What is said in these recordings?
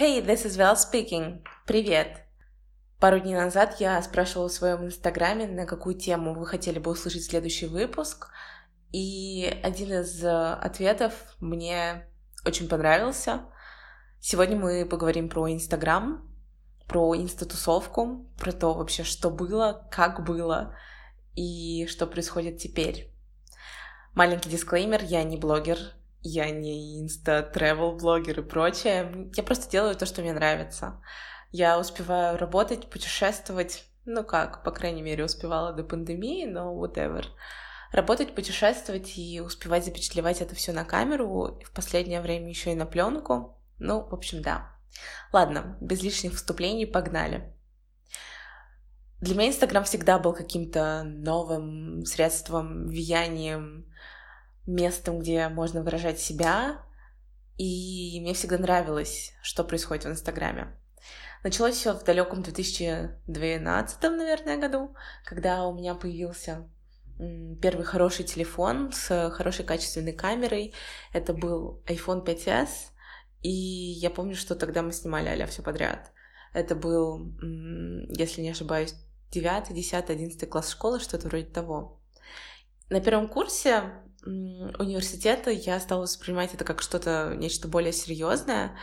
Hey, this is Val speaking. Привет. Пару дней назад я спрашивала в своем инстаграме, на какую тему вы хотели бы услышать следующий выпуск, и один из э, ответов мне очень понравился. Сегодня мы поговорим про Инстаграм, про инстатусовку, про то вообще, что было, как было и что происходит теперь. Маленький дисклеймер, я не блогер, я не инста-тревел-блогер и прочее. Я просто делаю то, что мне нравится. Я успеваю работать, путешествовать, ну как, по крайней мере, успевала до пандемии, но whatever. Работать, путешествовать и успевать запечатлевать это все на камеру, в последнее время еще и на пленку. Ну, в общем, да. Ладно, без лишних вступлений, погнали. Для меня Инстаграм всегда был каким-то новым средством, влиянием, местом, где можно выражать себя, и мне всегда нравилось, что происходит в Инстаграме. Началось все в далеком 2012, наверное, году, когда у меня появился первый хороший телефон с хорошей качественной камерой. Это был iPhone 5s, и я помню, что тогда мы снимали а все подряд. Это был, если не ошибаюсь, 9, 10, 11 класс школы, что-то вроде того. На первом курсе университета я стала воспринимать это как что-то, нечто более серьезное.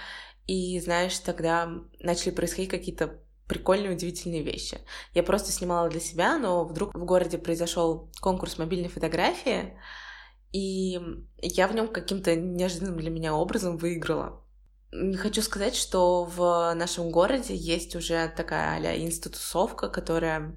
И, знаешь, тогда начали происходить какие-то прикольные, удивительные вещи. Я просто снимала для себя, но вдруг в городе произошел конкурс мобильной фотографии, и я в нем каким-то неожиданным для меня образом выиграла. Хочу сказать, что в нашем городе есть уже такая а институсовка, которая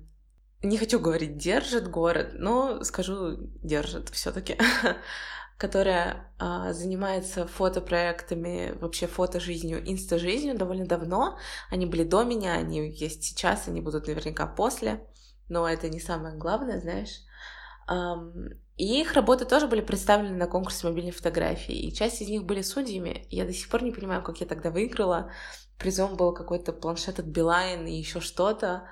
не хочу говорить держит город, но скажу держит все-таки, которая а, занимается фотопроектами, вообще фото-жизнью, инста-жизнью довольно давно. Они были до меня, они есть сейчас, они будут наверняка после, но это не самое главное, знаешь. И их работы тоже были представлены на конкурсе мобильной фотографии, и часть из них были судьями. Я до сих пор не понимаю, как я тогда выиграла. Призом был какой-то планшет от Билайн и еще что-то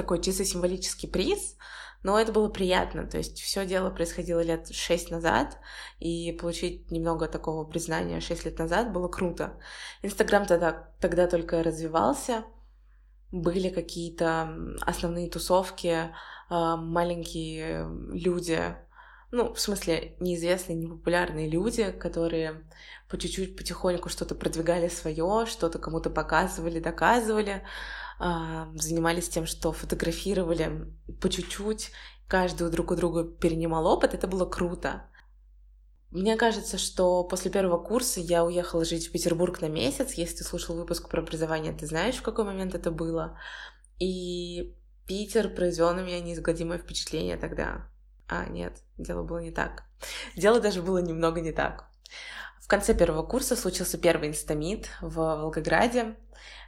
такой чисто символический приз, но это было приятно, то есть все дело происходило лет шесть назад, и получить немного такого признания шесть лет назад было круто. Инстаграм тогда, тогда только развивался, были какие-то основные тусовки, а, маленькие люди, ну, в смысле, неизвестные, непопулярные люди, которые по чуть-чуть, потихоньку что-то продвигали свое, что-то кому-то показывали, доказывали, занимались тем, что фотографировали по чуть-чуть, каждый друг у друга перенимал опыт, это было круто. Мне кажется, что после первого курса я уехала жить в Петербург на месяц. Если ты слушал выпуск про образование, ты знаешь, в какой момент это было. И Питер произвел на меня неизгладимое впечатление тогда. А, нет, дело было не так. Дело даже было немного не так. Конце первого курса случился первый инстамит в Волгограде.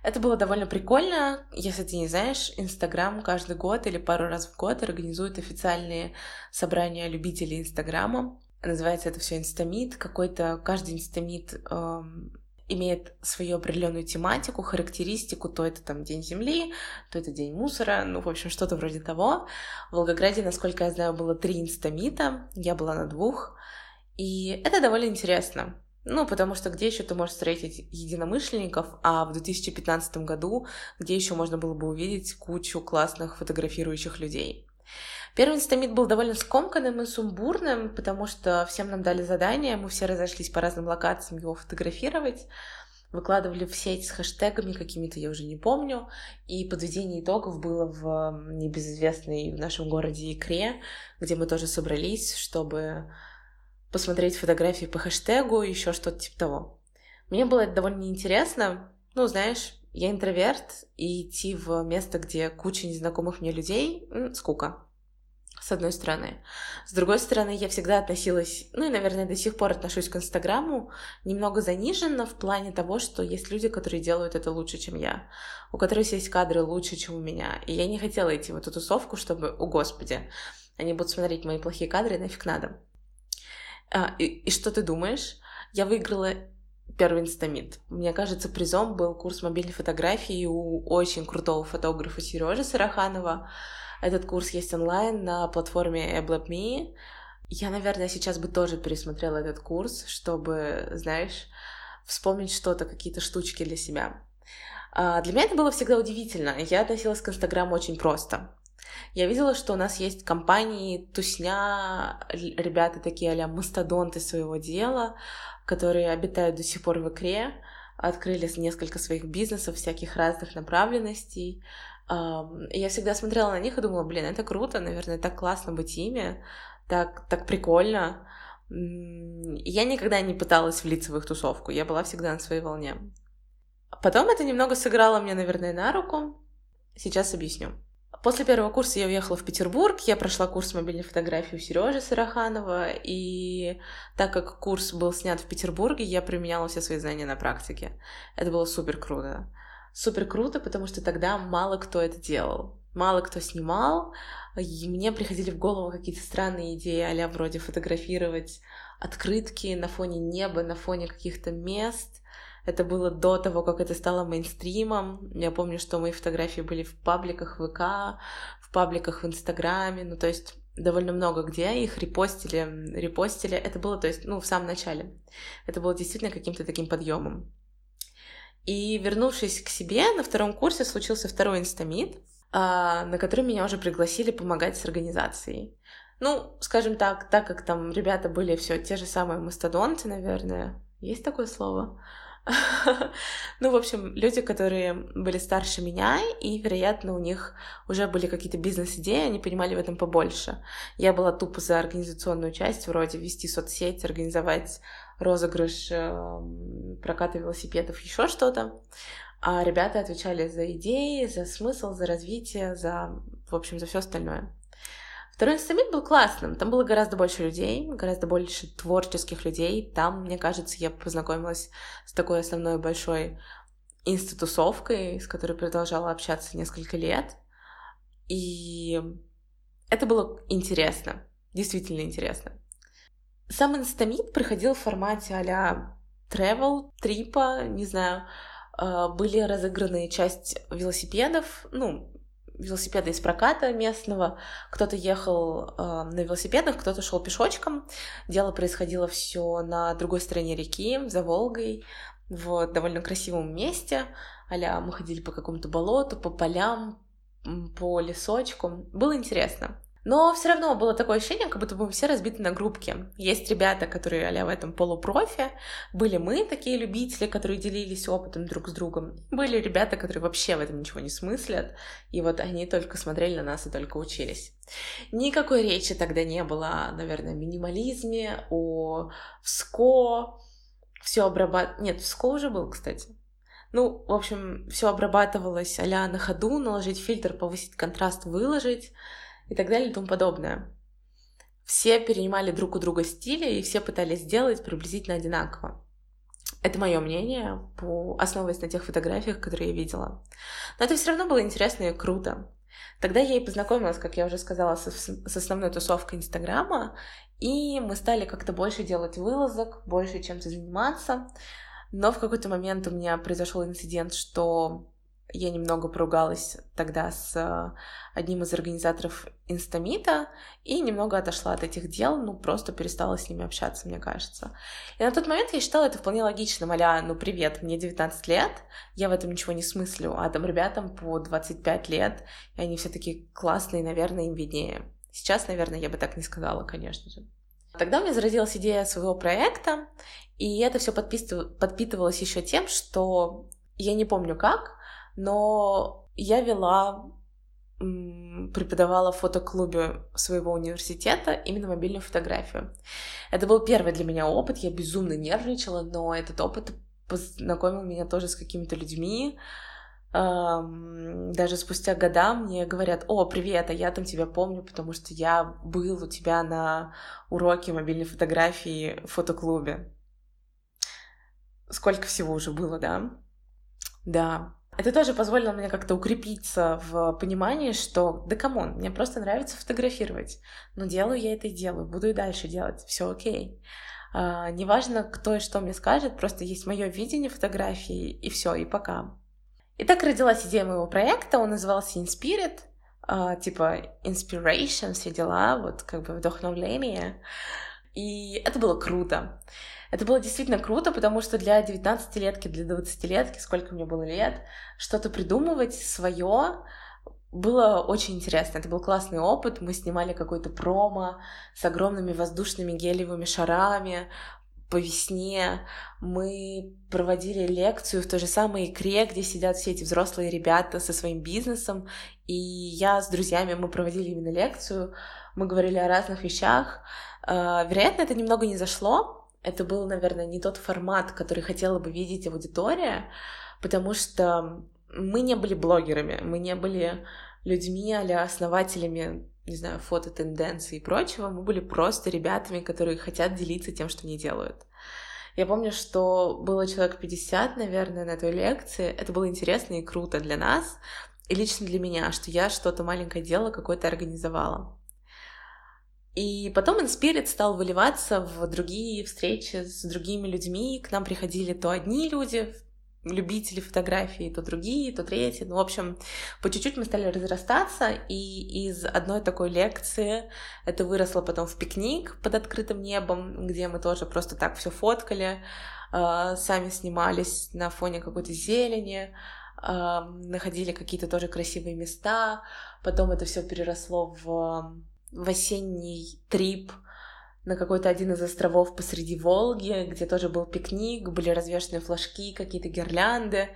Это было довольно прикольно. Если ты не знаешь, Инстаграм каждый год или пару раз в год организует официальные собрания любителей Инстаграма. Называется это все Инстамит. Какой-то каждый Инстамит эм, имеет свою определенную тематику, характеристику, то это там День Земли, то это День мусора, ну, в общем, что-то вроде того. В Волгограде, насколько я знаю, было три инстамита, я была на двух, и это довольно интересно. Ну, потому что где еще ты можешь встретить единомышленников, а в 2015 году где еще можно было бы увидеть кучу классных фотографирующих людей. Первый инстамит был довольно скомканным и сумбурным, потому что всем нам дали задание, мы все разошлись по разным локациям его фотографировать, выкладывали в сеть с хэштегами какими-то, я уже не помню, и подведение итогов было в небезызвестной в нашем городе Икре, где мы тоже собрались, чтобы посмотреть фотографии по хэштегу, еще что-то типа того. Мне было это довольно интересно. Ну, знаешь, я интроверт, и идти в место, где куча незнакомых мне людей, скука с одной стороны. С другой стороны, я всегда относилась, ну и, наверное, до сих пор отношусь к Инстаграму немного заниженно в плане того, что есть люди, которые делают это лучше, чем я, у которых есть кадры лучше, чем у меня. И я не хотела идти в эту тусовку, чтобы, о господи, они будут смотреть мои плохие кадры, нафиг надо. А, и, и что ты думаешь? Я выиграла первый инстамит. Мне кажется, призом был курс мобильной фотографии у очень крутого фотографа Сережи Сараханова. Этот курс есть онлайн на платформе AblabMe. Я, наверное, сейчас бы тоже пересмотрела этот курс, чтобы, знаешь, вспомнить что-то, какие-то штучки для себя. А, для меня это было всегда удивительно. Я относилась к Инстаграму очень просто. Я видела, что у нас есть компании, тусня, ребята такие а мастодонты своего дела, которые обитают до сих пор в икре, открыли несколько своих бизнесов, всяких разных направленностей. Я всегда смотрела на них и думала, блин, это круто, наверное, так классно быть ими, так, так прикольно. Я никогда не пыталась влиться в их тусовку, я была всегда на своей волне. Потом это немного сыграло мне, наверное, на руку. Сейчас объясню. После первого курса я уехала в Петербург, я прошла курс мобильной фотографии у Сережи Сараханова, и так как курс был снят в Петербурге, я применяла все свои знания на практике. Это было супер круто. Супер круто, потому что тогда мало кто это делал. Мало кто снимал, и мне приходили в голову какие-то странные идеи, а вроде фотографировать открытки на фоне неба, на фоне каких-то мест, это было до того, как это стало мейнстримом. Я помню, что мои фотографии были в пабликах ВК, в пабликах в Инстаграме, ну то есть довольно много где их репостили, репостили. Это было, то есть, ну, в самом начале. Это было действительно каким-то таким подъемом. И вернувшись к себе, на втором курсе случился второй инстамит, а, на который меня уже пригласили помогать с организацией. Ну, скажем так, так как там ребята были все те же самые мастодонты, наверное, есть такое слово, ну, в общем, люди, которые были старше меня, и, вероятно, у них уже были какие-то бизнес-идеи, они понимали в этом побольше. Я была тупо за организационную часть, вроде вести соцсеть, организовать розыгрыш э, проката велосипедов, еще что-то. А ребята отвечали за идеи, за смысл, за развитие, за, в общем, за все остальное. Второй инстамент был классным. Там было гораздо больше людей, гораздо больше творческих людей. Там, мне кажется, я познакомилась с такой основной большой институсовкой, с которой продолжала общаться несколько лет. И это было интересно, действительно интересно. Сам инстамит проходил в формате а-ля travel, трипа, не знаю, а, были разыграны часть велосипедов, ну, велосипеды из проката местного. Кто-то ехал э, на велосипедах, кто-то шел пешочком. Дело происходило все на другой стороне реки, за Волгой, в довольно красивом месте. Аля мы ходили по какому-то болоту, по полям, по лесочку. Было интересно. Но все равно было такое ощущение, как будто бы все разбиты на группки. Есть ребята, которые а в этом полупрофи, были мы, такие любители, которые делились опытом друг с другом. Были ребята, которые вообще в этом ничего не смыслят, и вот они только смотрели на нас и только учились. Никакой речи тогда не было, наверное, о минимализме, о ВСКО, все обрабат... Нет, ВСКО уже был, кстати. Ну, в общем, все обрабатывалось а на ходу, наложить фильтр, повысить контраст, выложить и так далее и тому подобное. Все перенимали друг у друга стили, и все пытались сделать приблизительно одинаково. Это мое мнение, по... основываясь на тех фотографиях, которые я видела. Но это все равно было интересно и круто. Тогда я и познакомилась, как я уже сказала, с, с основной тусовкой Инстаграма, и мы стали как-то больше делать вылазок, больше чем-то заниматься. Но в какой-то момент у меня произошел инцидент, что я немного поругалась тогда с э, одним из организаторов Инстамита и немного отошла от этих дел, ну, просто перестала с ними общаться, мне кажется. И на тот момент я считала это вполне логичным, а ну, привет, мне 19 лет, я в этом ничего не смыслю, а там ребятам по 25 лет, и они все такие классные, наверное, им виднее. Сейчас, наверное, я бы так не сказала, конечно же. Тогда у меня зародилась идея своего проекта, и это все подпитывалось еще тем, что я не помню как, но я вела, преподавала в фотоклубе своего университета именно мобильную фотографию. Это был первый для меня опыт, я безумно нервничала, но этот опыт познакомил меня тоже с какими-то людьми, даже спустя года мне говорят, о, привет, а я там тебя помню, потому что я был у тебя на уроке мобильной фотографии в фотоклубе. Сколько всего уже было, да? Да, это тоже позволило мне как-то укрепиться в понимании, что да come on, мне просто нравится фотографировать. Но делаю я это и делаю, буду и дальше делать, все окей. А, неважно, кто и что мне скажет, просто есть мое видение фотографии, и все, и пока. И так родилась идея моего проекта, он назывался Inspirit, а, типа inspiration, все дела, вот как бы вдохновление. И это было круто. Это было действительно круто, потому что для 19-летки, для 20-летки, сколько мне было лет, что-то придумывать свое было очень интересно. Это был классный опыт. Мы снимали какой-то промо с огромными воздушными гелевыми шарами, по весне мы проводили лекцию в той же самой икре, где сидят все эти взрослые ребята со своим бизнесом, и я с друзьями, мы проводили именно лекцию, мы говорили о разных вещах. А, вероятно, это немного не зашло, это был, наверное, не тот формат, который хотела бы видеть аудитория, потому что мы не были блогерами, мы не были людьми а основателями не знаю, фото тенденций и прочего, мы были просто ребятами, которые хотят делиться тем, что они делают. Я помню, что было человек 50, наверное, на той лекции. Это было интересно и круто для нас, и лично для меня, что я что-то маленькое дело какое-то организовала. И потом Inspirit стал выливаться в другие встречи с другими людьми. К нам приходили то одни люди, любители фотографии, то другие, то третьи. Ну, в общем, по чуть-чуть мы стали разрастаться, и из одной такой лекции это выросло потом в пикник под открытым небом, где мы тоже просто так все фоткали, а, сами снимались на фоне какой-то зелени, а, находили какие-то тоже красивые места. Потом это все переросло в, в осенний трип, на какой-то один из островов посреди Волги, где тоже был пикник, были развешены флажки, какие-то гирлянды,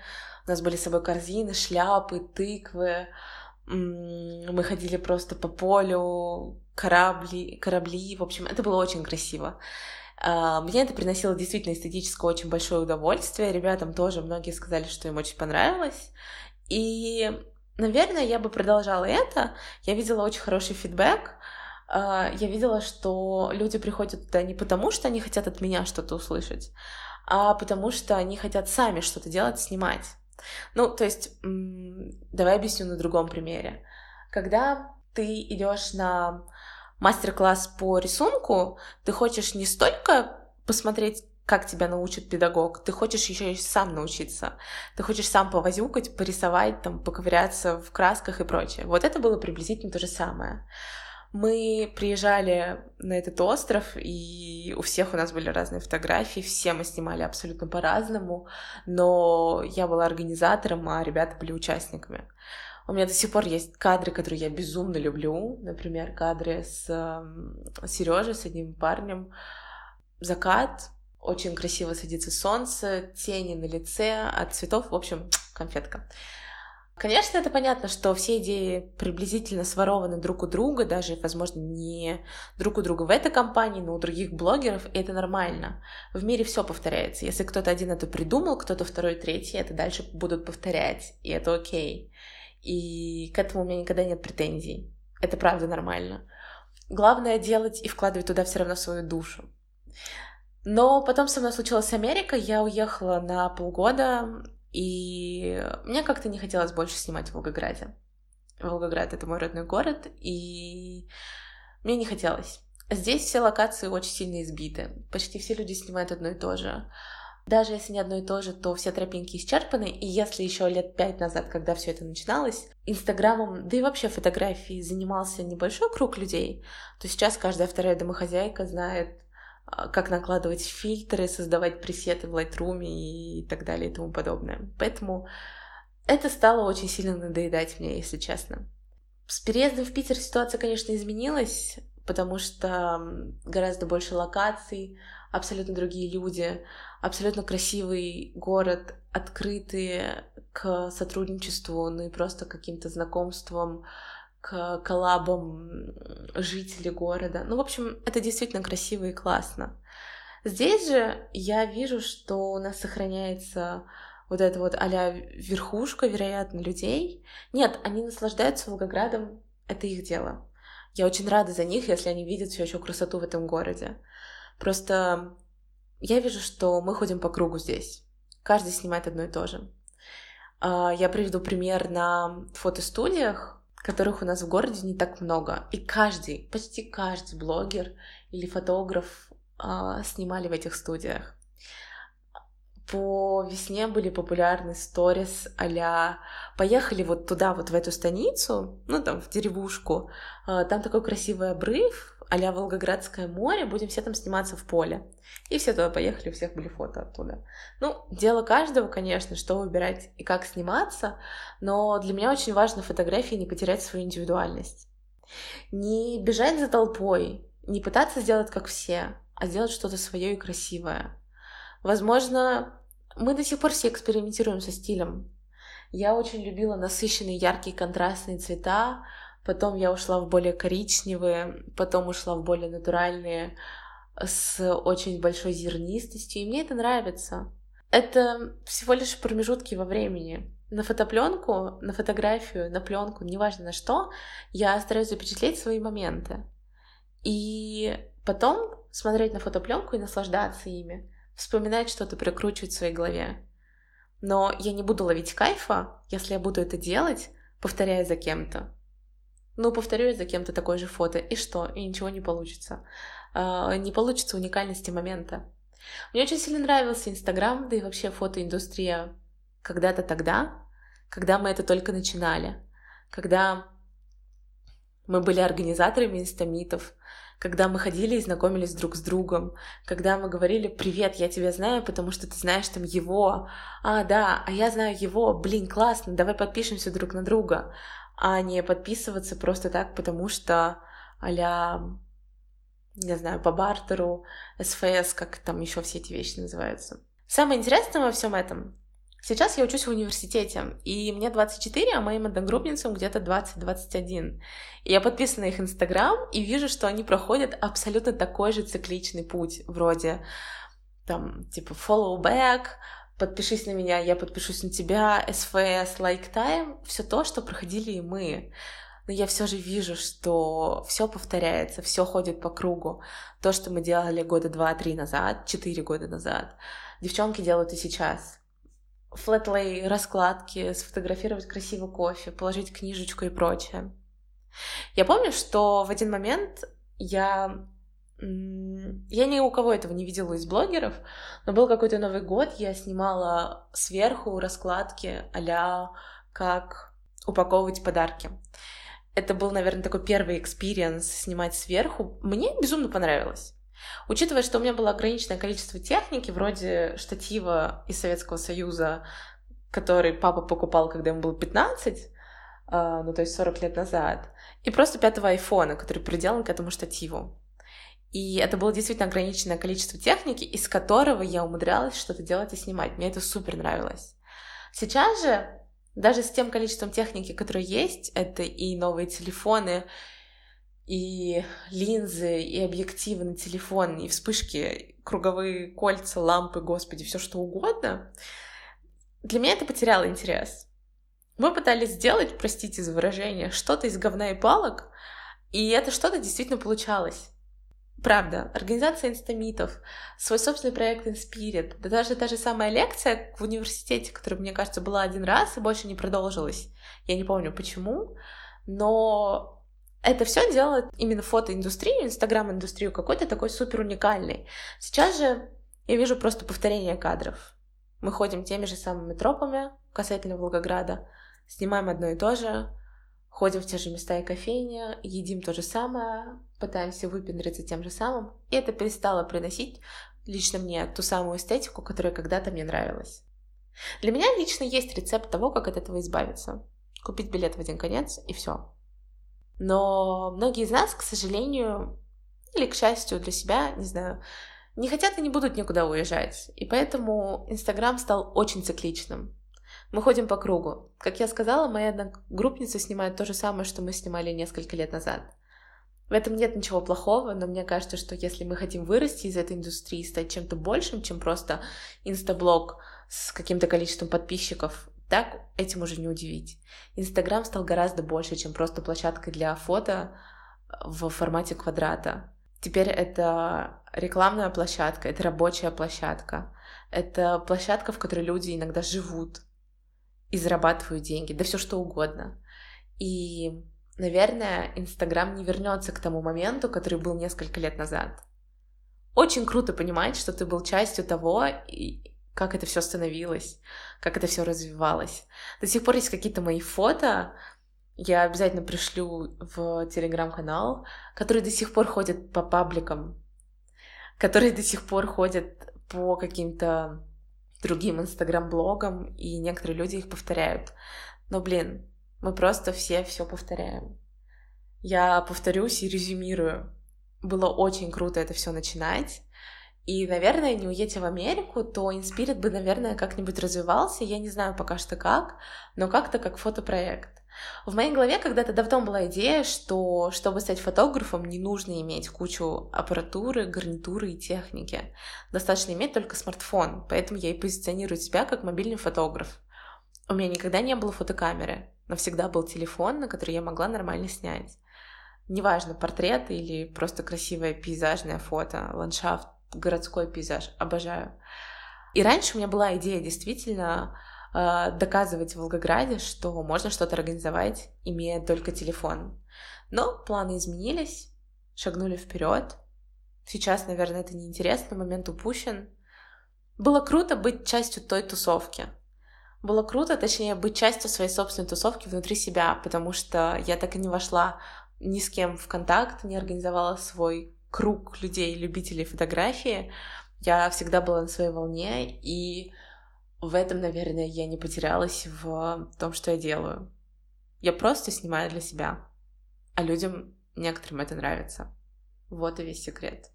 у нас были с собой корзины, шляпы, тыквы, мы ходили просто по полю, корабли, корабли, в общем, это было очень красиво. А, мне это приносило действительно эстетическое очень большое удовольствие. Ребятам тоже многие сказали, что им очень понравилось. И, наверное, я бы продолжала это. Я видела очень хороший фидбэк. А, я видела, что люди приходят туда не потому, что они хотят от меня что-то услышать, а потому что они хотят сами что-то делать, снимать. Ну, то есть, давай объясню на другом примере. Когда ты идешь на мастер-класс по рисунку, ты хочешь не столько посмотреть, как тебя научит педагог, ты хочешь еще и сам научиться. Ты хочешь сам повозюкать, порисовать, там, поковыряться в красках и прочее. Вот это было приблизительно то же самое. Мы приезжали на этот остров, и у всех у нас были разные фотографии, все мы снимали абсолютно по-разному, но я была организатором, а ребята были участниками. У меня до сих пор есть кадры, которые я безумно люблю. Например, кадры с Сережей, с одним парнем. Закат, очень красиво садится солнце, тени на лице, от цветов, в общем, конфетка. Конечно, это понятно, что все идеи приблизительно сворованы друг у друга, даже, возможно, не друг у друга в этой компании, но у других блогеров, и это нормально. В мире все повторяется. Если кто-то один это придумал, кто-то второй, третий это дальше будут повторять, и это окей. И к этому у меня никогда нет претензий. Это правда нормально. Главное делать и вкладывать туда все равно свою душу. Но потом со мной случилась Америка, я уехала на полгода, и мне как-то не хотелось больше снимать в Волгограде. Волгоград — это мой родной город, и мне не хотелось. Здесь все локации очень сильно избиты. Почти все люди снимают одно и то же. Даже если не одно и то же, то все тропинки исчерпаны, и если еще лет пять назад, когда все это начиналось, Инстаграмом, да и вообще фотографией занимался небольшой круг людей, то сейчас каждая вторая домохозяйка знает как накладывать фильтры, создавать пресеты в Lightroom и так далее и тому подобное. Поэтому это стало очень сильно надоедать мне, если честно. С переездом в Питер ситуация, конечно, изменилась, потому что гораздо больше локаций, абсолютно другие люди, абсолютно красивый город, открытые к сотрудничеству, ну и просто каким-то знакомствам, к коллабам жителей города. Ну, в общем, это действительно красиво и классно. Здесь же я вижу, что у нас сохраняется вот эта вот а верхушка, вероятно, людей. Нет, они наслаждаются Волгоградом, это их дело. Я очень рада за них, если они видят все еще красоту в этом городе. Просто я вижу, что мы ходим по кругу здесь. Каждый снимает одно и то же. А, я приведу пример на фотостудиях которых у нас в городе не так много. И каждый, почти каждый блогер или фотограф а, снимали в этих студиях. По весне были популярны сторис а «Поехали вот туда, вот в эту станицу, ну там в деревушку, а, там такой красивый обрыв, а Волгоградское море, будем все там сниматься в поле. И все туда поехали, у всех были фото оттуда. Ну, дело каждого, конечно, что выбирать и как сниматься, но для меня очень важно фотографии не потерять свою индивидуальность. Не бежать за толпой, не пытаться сделать как все, а сделать что-то свое и красивое. Возможно, мы до сих пор все экспериментируем со стилем. Я очень любила насыщенные, яркие, контрастные цвета, потом я ушла в более коричневые, потом ушла в более натуральные, с очень большой зернистостью, и мне это нравится. Это всего лишь промежутки во времени. На фотопленку, на фотографию, на пленку, неважно на что, я стараюсь запечатлеть свои моменты. И потом смотреть на фотопленку и наслаждаться ими, вспоминать что-то, прикручивать в своей голове. Но я не буду ловить кайфа, если я буду это делать, повторяя за кем-то. Ну, повторю я за кем-то такое же фото, и что? И ничего не получится. Uh, не получится уникальности момента. Мне очень сильно нравился Инстаграм, да и вообще фотоиндустрия когда-то тогда, когда мы это только начинали, когда мы были организаторами инстамитов, когда мы ходили и знакомились друг с другом, когда мы говорили «Привет, я тебя знаю, потому что ты знаешь там его», «А, да, а я знаю его, блин, классно, давай подпишемся друг на друга», а не подписываться просто так, потому что а не знаю, по бартеру, СФС, как там еще все эти вещи называются. Самое интересное во всем этом Сейчас я учусь в университете, и мне 24, а моим одногруппницам где-то 20-21. И я подписана на их Инстаграм и вижу, что они проходят абсолютно такой же цикличный путь, вроде там, типа, follow back, подпишись на меня, я подпишусь на тебя, SFS, like time, все то, что проходили и мы. Но я все же вижу, что все повторяется, все ходит по кругу. То, что мы делали года два-три назад, четыре года назад, девчонки делают и сейчас флетлей раскладки, сфотографировать красиво кофе, положить книжечку и прочее. Я помню, что в один момент я... Я ни у кого этого не видела из блогеров, но был какой-то Новый год, я снимала сверху раскладки а как упаковывать подарки. Это был, наверное, такой первый experience снимать сверху. Мне безумно понравилось. Учитывая, что у меня было ограниченное количество техники, вроде штатива из Советского Союза, который папа покупал, когда ему было 15, а, ну то есть 40 лет назад, и просто пятого айфона, который приделан к этому штативу. И это было действительно ограниченное количество техники, из которого я умудрялась что-то делать и снимать. Мне это супер нравилось. Сейчас же, даже с тем количеством техники, которое есть, это и новые телефоны, и линзы, и объективы на телефон, и вспышки, круговые кольца, лампы, господи, все что угодно, для меня это потеряло интерес. Мы пытались сделать, простите за выражение, что-то из говна и палок, и это что-то действительно получалось. Правда, организация инстамитов, свой собственный проект Inspirit, да даже та же самая лекция в университете, которая, мне кажется, была один раз и больше не продолжилась. Я не помню почему, но это все делает именно фотоиндустрию, инстаграм-индустрию какой-то такой супер уникальной. Сейчас же я вижу просто повторение кадров. Мы ходим теми же самыми тропами касательно Волгограда, снимаем одно и то же, ходим в те же места и кофейни, едим то же самое, пытаемся выпендриться тем же самым, и это перестало приносить лично мне ту самую эстетику, которая когда-то мне нравилась. Для меня лично есть рецепт того, как от этого избавиться. Купить билет в один конец и все. Но многие из нас, к сожалению, или к счастью для себя, не знаю, не хотят и не будут никуда уезжать. И поэтому Инстаграм стал очень цикличным. Мы ходим по кругу. Как я сказала, моя одногруппница снимает то же самое, что мы снимали несколько лет назад. В этом нет ничего плохого, но мне кажется, что если мы хотим вырасти из этой индустрии, стать чем-то большим, чем просто инстаблог с каким-то количеством подписчиков, так этим уже не удивить. Инстаграм стал гораздо больше, чем просто площадкой для фото в формате квадрата. Теперь это рекламная площадка, это рабочая площадка, это площадка, в которой люди иногда живут и зарабатывают деньги, да все что угодно. И, наверное, Инстаграм не вернется к тому моменту, который был несколько лет назад. Очень круто понимать, что ты был частью того, как это все становилось, как это все развивалось. До сих пор есть какие-то мои фото, Я обязательно пришлю в телеграм-канал, который до сих пор ходит по пабликам, который до сих пор ходит по каким-то другим инстаграм-блогам, и некоторые люди их повторяют. Но, блин, мы просто все все повторяем. Я повторюсь и резюмирую. Было очень круто это все начинать. И, наверное, не уедете в Америку, то Inspirit бы, наверное, как-нибудь развивался. Я не знаю пока что как, но как-то как фотопроект. В моей голове когда-то давно была идея, что чтобы стать фотографом, не нужно иметь кучу аппаратуры, гарнитуры и техники. Достаточно иметь только смартфон, поэтому я и позиционирую себя как мобильный фотограф. У меня никогда не было фотокамеры, но всегда был телефон, на который я могла нормально снять. Неважно, портрет или просто красивое пейзажное фото, ландшафт, городской пейзаж, обожаю. И раньше у меня была идея действительно доказывать в Волгограде, что можно что-то организовать, имея только телефон. Но планы изменились, шагнули вперед. Сейчас, наверное, это неинтересно, момент упущен. Было круто быть частью той тусовки. Было круто, точнее, быть частью своей собственной тусовки внутри себя, потому что я так и не вошла ни с кем в контакт, не организовала свой круг людей, любителей фотографии. Я всегда была на своей волне, и в этом, наверное, я не потерялась в том, что я делаю. Я просто снимаю для себя, а людям, некоторым это нравится. Вот и весь секрет.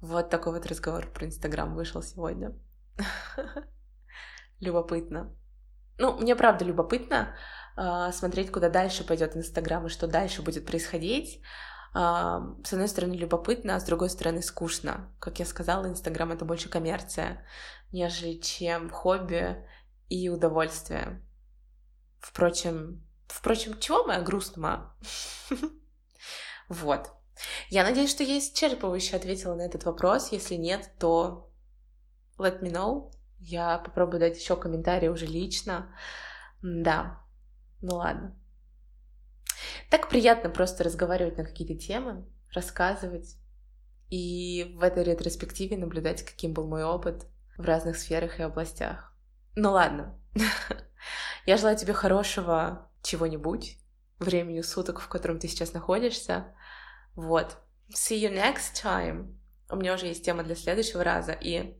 Вот такой вот разговор про Инстаграм вышел сегодня. Любопытно. Ну, мне правда любопытно э, смотреть, куда дальше пойдет Инстаграм и что дальше будет происходить. Э, с одной стороны, любопытно, а с другой стороны, скучно. Как я сказала, Инстаграм это больше коммерция, нежели чем хобби и удовольствие. Впрочем, впрочем, чего моя грустная? Вот. Я надеюсь, что я исчерпывающе ответила на этот вопрос. Если нет, то let me know. Я попробую дать еще комментарий уже лично. Да, ну ладно. Так приятно просто разговаривать на какие-то темы, рассказывать и в этой ретроспективе наблюдать, каким был мой опыт в разных сферах и областях. Ну ладно. Я желаю тебе хорошего чего-нибудь, времени суток, в котором ты сейчас находишься. Вот. See you next time. У меня уже есть тема для следующего раза, и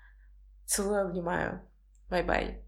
Целую, обнимаю. Bye-bye.